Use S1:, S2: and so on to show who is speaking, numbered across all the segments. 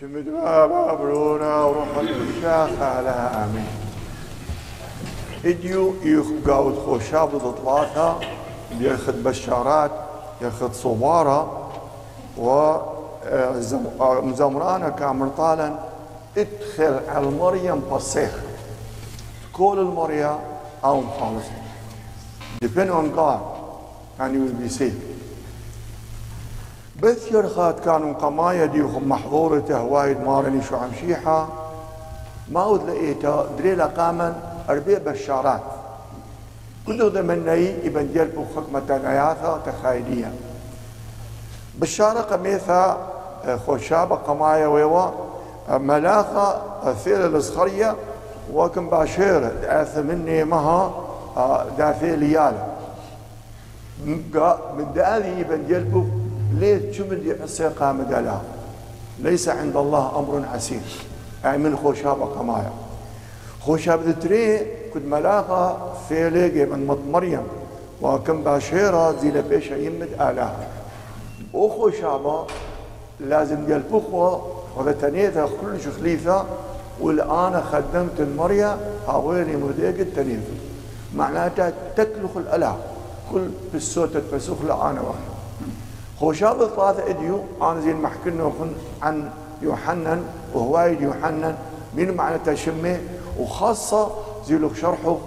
S1: شمد بابا برونا وروح الشاخ على آمين. اجيو يقاود خوشاب ثلاثة ياخذ بشارات ياخذ صبارة و مزمرانة كامل طالا ادخل على المريم بصيخ. كل المريا أو مخلص depend on God and you will be saved. بث يرخات كانوا قمايا ديهم محظورته وايد مارني شو عم شيحة. ما ود لقيته دريلا قاما أربيع بشارات. كله ضمني ابن جلبو حكمة نياثا تخايلية بشارة قميثة خوشابة قمايا ويوا ملاخة ثيل الصخرية وكم باشير دعث مني مها دافي ليالة من دالي ابن جلبو ليه بدي عصي قام قالها ليس عند الله أمر عسير أي من خوشابه قمايا خوشابه تري كنت ملاقة في ليقي من مط مريم. وكم باشيرة زي لبيشة يمد آلاها وخوشابة لازم ديال بخوة وغتنيتها كل خليفة والآن خدمت المريا هاويني مديق التنيث معناتها تكلخ الأله كل بالصوت تفسخ لآنا واحد. خوشاب الثلاثة اديو أنا زين محكي عن يوحنن وهوايد يوحنن من معنى تشمة وخاصة زي لك شرحه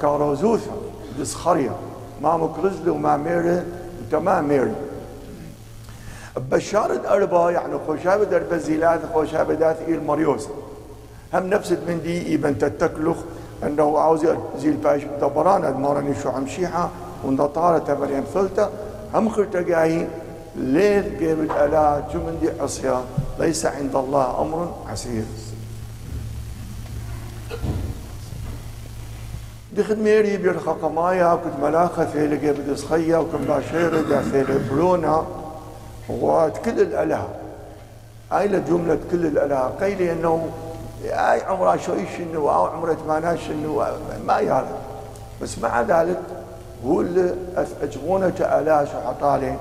S1: كاروزوثا دسخريا ما مكرزلي وما ميري وتما ميري بشارة أربا يعني خوشابة درب زيلات خوشابة داث إيل مريوس هم نفس من دي إبن تتكلخ أنه عاوز زي الباش دبران أدمارني شو عم شيحة ونطارة مريم ثلثة هم خرتقاهي ليل قيم الآلات شو من دي عصيا ليس عند الله أمر عسير. دخل ميري بيرخى قمايا كنت ملاخة في لقي بدسخية وكم باشيرة دا في برونا وكل الأله هاي جملة كل الأله قيلي أنه أي عمرة شوي شنو أو عمرة ثمانية شنو ما يعرف بس مع ذلك اللي اجغونه الا شو حطالي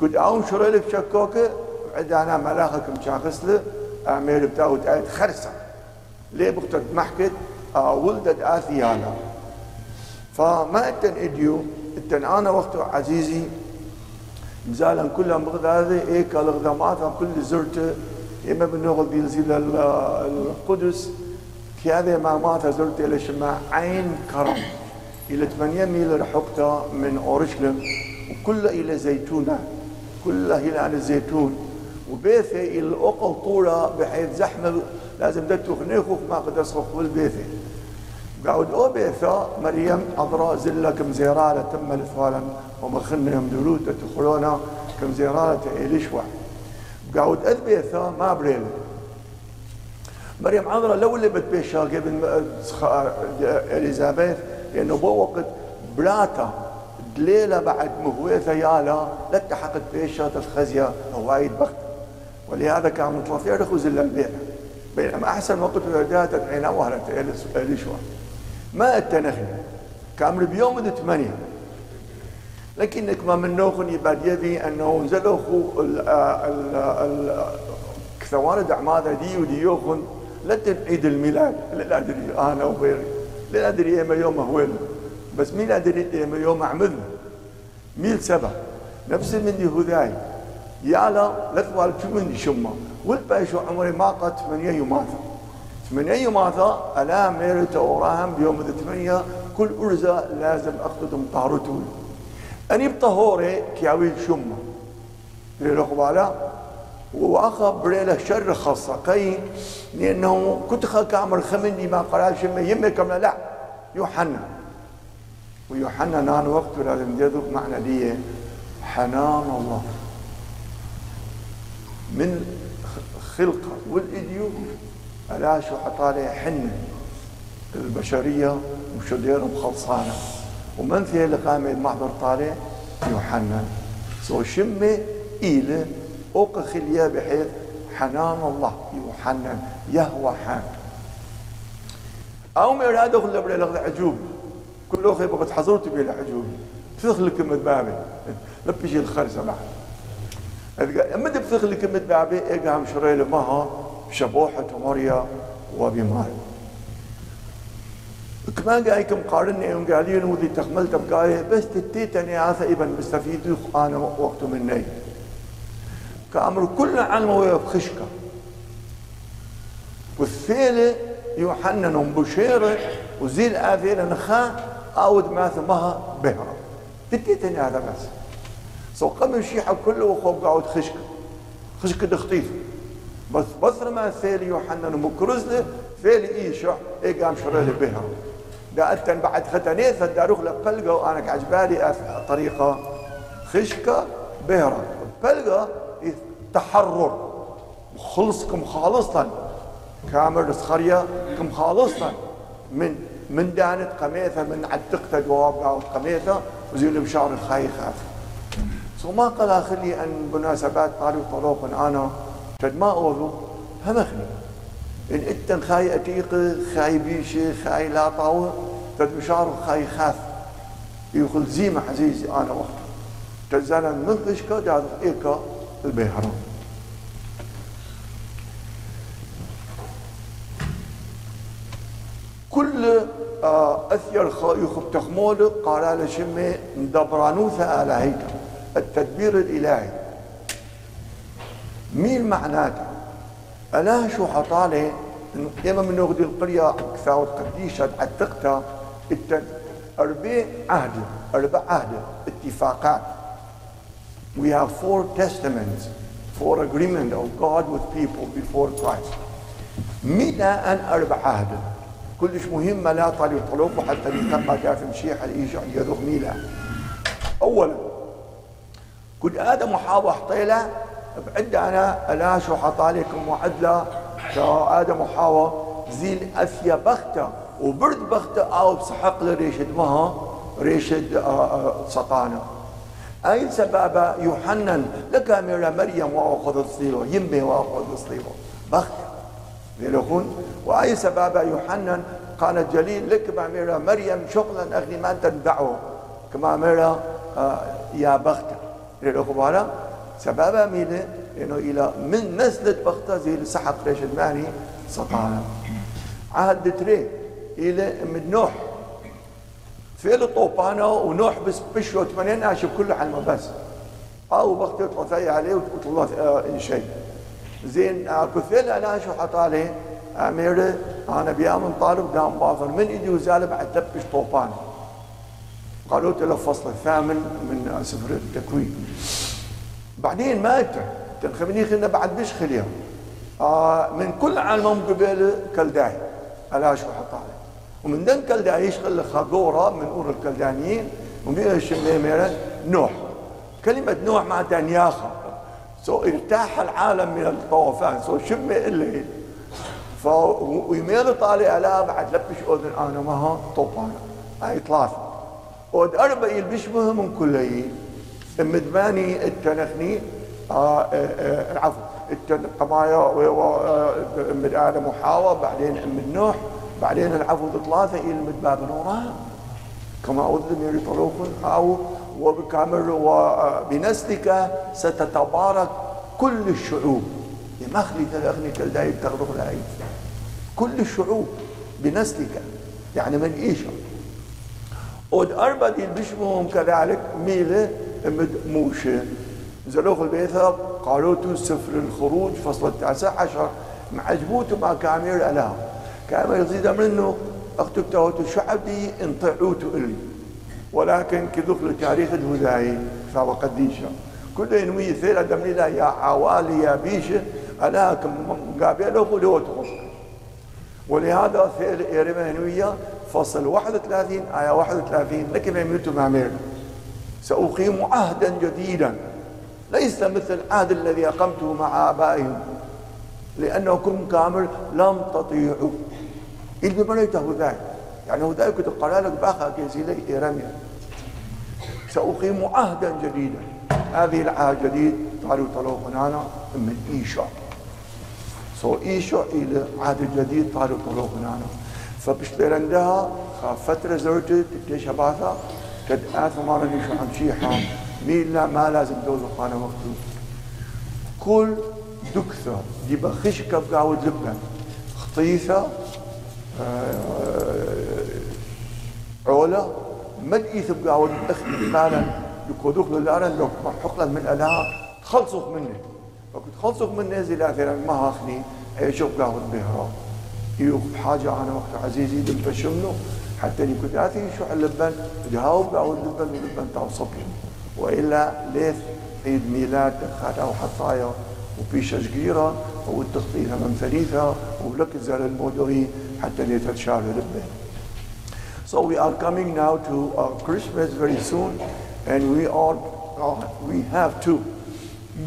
S1: كنت اون شريلك شكوكه بعد أنا ملاخك مشاخص له اعمل بتاعه تعيد خرسة. ليه بقتت محكت؟ آه ولدت آثيانا. فما اتن إديو اتن أنا وقت عزيزي مزالا كلها بغداد إيك الغدامات كل زرته إما بنغل زي القدس. هذه ما مات زرت إلى شما عين كرم. إلى 8 ميل رحقتها من اورشلم وكلها إلى زيتونه كلها إلى عن الزيتون. وبيثه إلى الأقل طوله بحيث زحمة لازم دتو خنيخوك ما قد اسخخ بالبيثه قاعد أو بيثا مريم عذراء زلة كم زيرالة تم الفالا ومخنا يوم دروتة تخلونا كم زيرالة إليشوع قاعد أذبيثا ما بريل مريم عذراء لو اللي بتبيشها قبل إليزابيث. لأنه بو وقت براتا دليلة بعد مهويثة يالا لتحقت بيشا تتخزيا هوايد بخت. ولهذا كان مطلفيا رخوز الا البيع. بينما أحسن وقت ولدات عينا وهرت اليشوا ما التنخي كامل بيوم ثمانية لكنك ما من نوخن يبعد يبي أنه نزلوا كثوان دعماده دي ودي يوخن لا عيد الميلاد. لا أدري أنا وغيري. لا أدري ايما يوم هوين بس مين أدري ايما يوم اعمل ميل سبع. نفس من دي هذاي يالا شو من شمه. والبايشو عمري ما قد ثمانية يوماتا ثمانية يوماتا أنا ميرت وراهم بيوم الثمانية كل أرزة لازم أخذهم طهرته أني بطهوري كياوي شمة. للقبالة واخا بريله شر خاصة قي لأنه كنت خاك عمر خمني ما قرأ شمة يمي كملا لا؟ يوحنا. ويوحنا نان وقت لازم يذوق معنى دي حنان الله. من خلقة والإديو ألا شو حطالي حنة. البشرية وشدير مخلصانة ومن فيها اللي قام محضر طالع؟ يوحنا. سو شمة إلى أوق خليا بحيث حنان الله يوحنا يهوى حان. أو ما يراد أخذ لبري لغد عجوب. كل أخي بقت حضرت بي العجوب تدخل كلمة بابي لبشي الخرسة بعد امد بثخلي كمت بابي ايقا هم شريل مها شبوحة مريا وبمال. كمان قايكم قارني يوم قالين وذي تخملت بقايه بس تتيتني هذا إبن مستفيد أنا وقت مني. كأمر كل علمه بخشكه والثيلة يوحنا بشيرة وزيل آذينا نخا أود ما ثمها بهرة. تتيتني هذا بس. سو قم الشيحة كله وخوب قاعد خشكة. خشكة دخطيف. بس بصر ما ثيلي يوحنا مكرزلة ثيلي إيشع إيه قام شريلي بهرة. دا أتن بعد ختنيثة داروخ لقلقة وأنا عجبالي طريقة خشكة بهرة. بلقة تحرر. خلصكم خالصا كامل سخرية كم خالصا من من دانت قميثة من عتقتها جواب قاوت قميثة وزيل بشعر الخاي خاف. سو ما قال اخلي أن مناسبات قالوا طلوق أنا تد ما اوذو همخني. إن إتن خاي أتيق خاي بيشي خاي لا طاوة تد بشعر خاي خاف. يقول زيمة عزيزي أنا وقت. تزالا من قشكا داد إيكا. البيهران كل آه، اثير يخب تخمول قال له شمي دبرانوثة آلهيك التدبير الإلهي. مين معناته؟ اله شو حطالي ياما من نغدي القرية كثاوت قديشة عتقتها أربع عهد أربع عهد اتفاقات. We have four testaments, four agreement of God with people before Christ. مئة أن أربع عهد. كلش مهمة لا طالب طلب وحتى يتبقى كاف مشيح الإيش يذوق ميلا أولا كل آدم وحواء حطيلة بعد أنا ألا شو حطالكم وعدلا آدم وحواء زيل أثيا بختة وبرد بختة أو بسحق لريشد مها ريشد آه، آه، سطانة أي سبب يحنن لكاميرا مريم وأخذ الصيلو يمي وأخذ الصيلو بختة ليلوخون وأي سبب يوحنا؟ قال جليل لك بعميرة مريم شغلا أغني ما تدعو كما ميرا آه يا بختة ليلوخون بارا سبب ميلة إنه إلى من نزلت بختة زي سحق ريش الماني سطانا عهد تري إلى من نوح. فيل طوبانا ونوح بس بشو ثمانين أشوف كله على بس. أو بختة تعطي عليه وتطلع آه شيء. زين ثل أنا شو حط عليه. أمير أنا بيامن طالب دام باطل من ايدي وزال بعد لبش طوفان؟ قالوا له الفصل الثامن من سفر التكوين. بعدين مات. تنخمني خلنا بعد بيش خليها آه من كل عالم قبل كلداي الا شو حط عليه. ومن دن كلداي يشغل خاغورا من أور الكلدانيين ومن شميميرة نوح. كلمة نوح معناتها نياخة. سو ارتاح العالم من الطوفان. سو شم الليل ف ويميل طالع على بعد لبش أذن أنا مها طوفان. هاي ثلاثة. ود أربع يلبش بها من كليين مدماني التنخني آه آه آه العفو القمايا من آدم وحواء بعدين من نوح. بعدين العفو ثلاثة إلى مدباب نوران كما اذن يطلقون أو وبكامل وبنسلك ستتبارك كل الشعوب. يمخلي تلغني كالداي تغرق العين كل الشعوب بنسلك. يعني من إيشا ود أربع دي بشمهم كذلك ميلة موشة. زلوخ البيثة قالوا سفر الخروج فصل التاسع عشر. معجبوت مع كامير الألام كامير يزيد منه اكتب توت الشعب دي انطعوت إلي. ولكن كدخل تاريخ الهداي فهو قديشة كل ينوي ثيل دمني لا يا عوالي يا بيشة أنا قابله خلوه تخصك ولهذا ثيل إيرما هنوية فصل 31 آية 31 لكن يميتوا مع سأقيم عهدا جديدا. ليس مثل العهد الذي أقمته مع آبائهم. لأنكم كامل لم تطيعوا. اللي بنيته ذلك يعني هو ذلك القرار لك باخا كيسيلي إيراميا سأقيم عهدا جديدا. هذه العهد الجديد قالوا طلعوا هنا من إيشا سو إيشا إلى عهد الجديد قالوا طلعوا هنا فبشترندها فترة زوجت تكتش باثا كد آثم ما شو عم شيحا مين لا ما لازم دوزو قانا وقتو. كل دكثة. دي بخشكة بقعود لبن. خطيثة. عولا مدئيث بقعود اخذ مالا يقودوك للارن لو حقلا من الاها تخلصوك مني وقت تخلصوك من نازل اثيرا ما هاخني شوف قهوة بهرا. يوك بحاجة أنا وقت عزيزي دم بشمنو حتى اللي كنت اثي شو اللبن جاوب قهوة اللبن واللبن تاع صبي وإلا ليث عيد ميلاد خاتا وحطايا وبيشة صغيرة والتخطيطها من ثلاثة ولك زال المودوي حتى ليتشار لبن So we are coming now to uh, Christmas very soon, and we are uh, we have to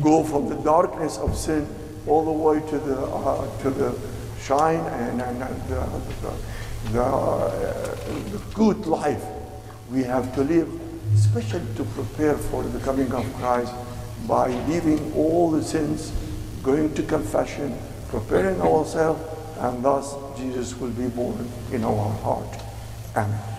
S1: go from the darkness of sin all the way to the uh, to the shine and, and, and the, the, the, uh, the good life we have to live, especially to prepare for the coming of Christ by leaving all the sins, going to confession, preparing ourselves, and thus Jesus will be born in our heart. Amen.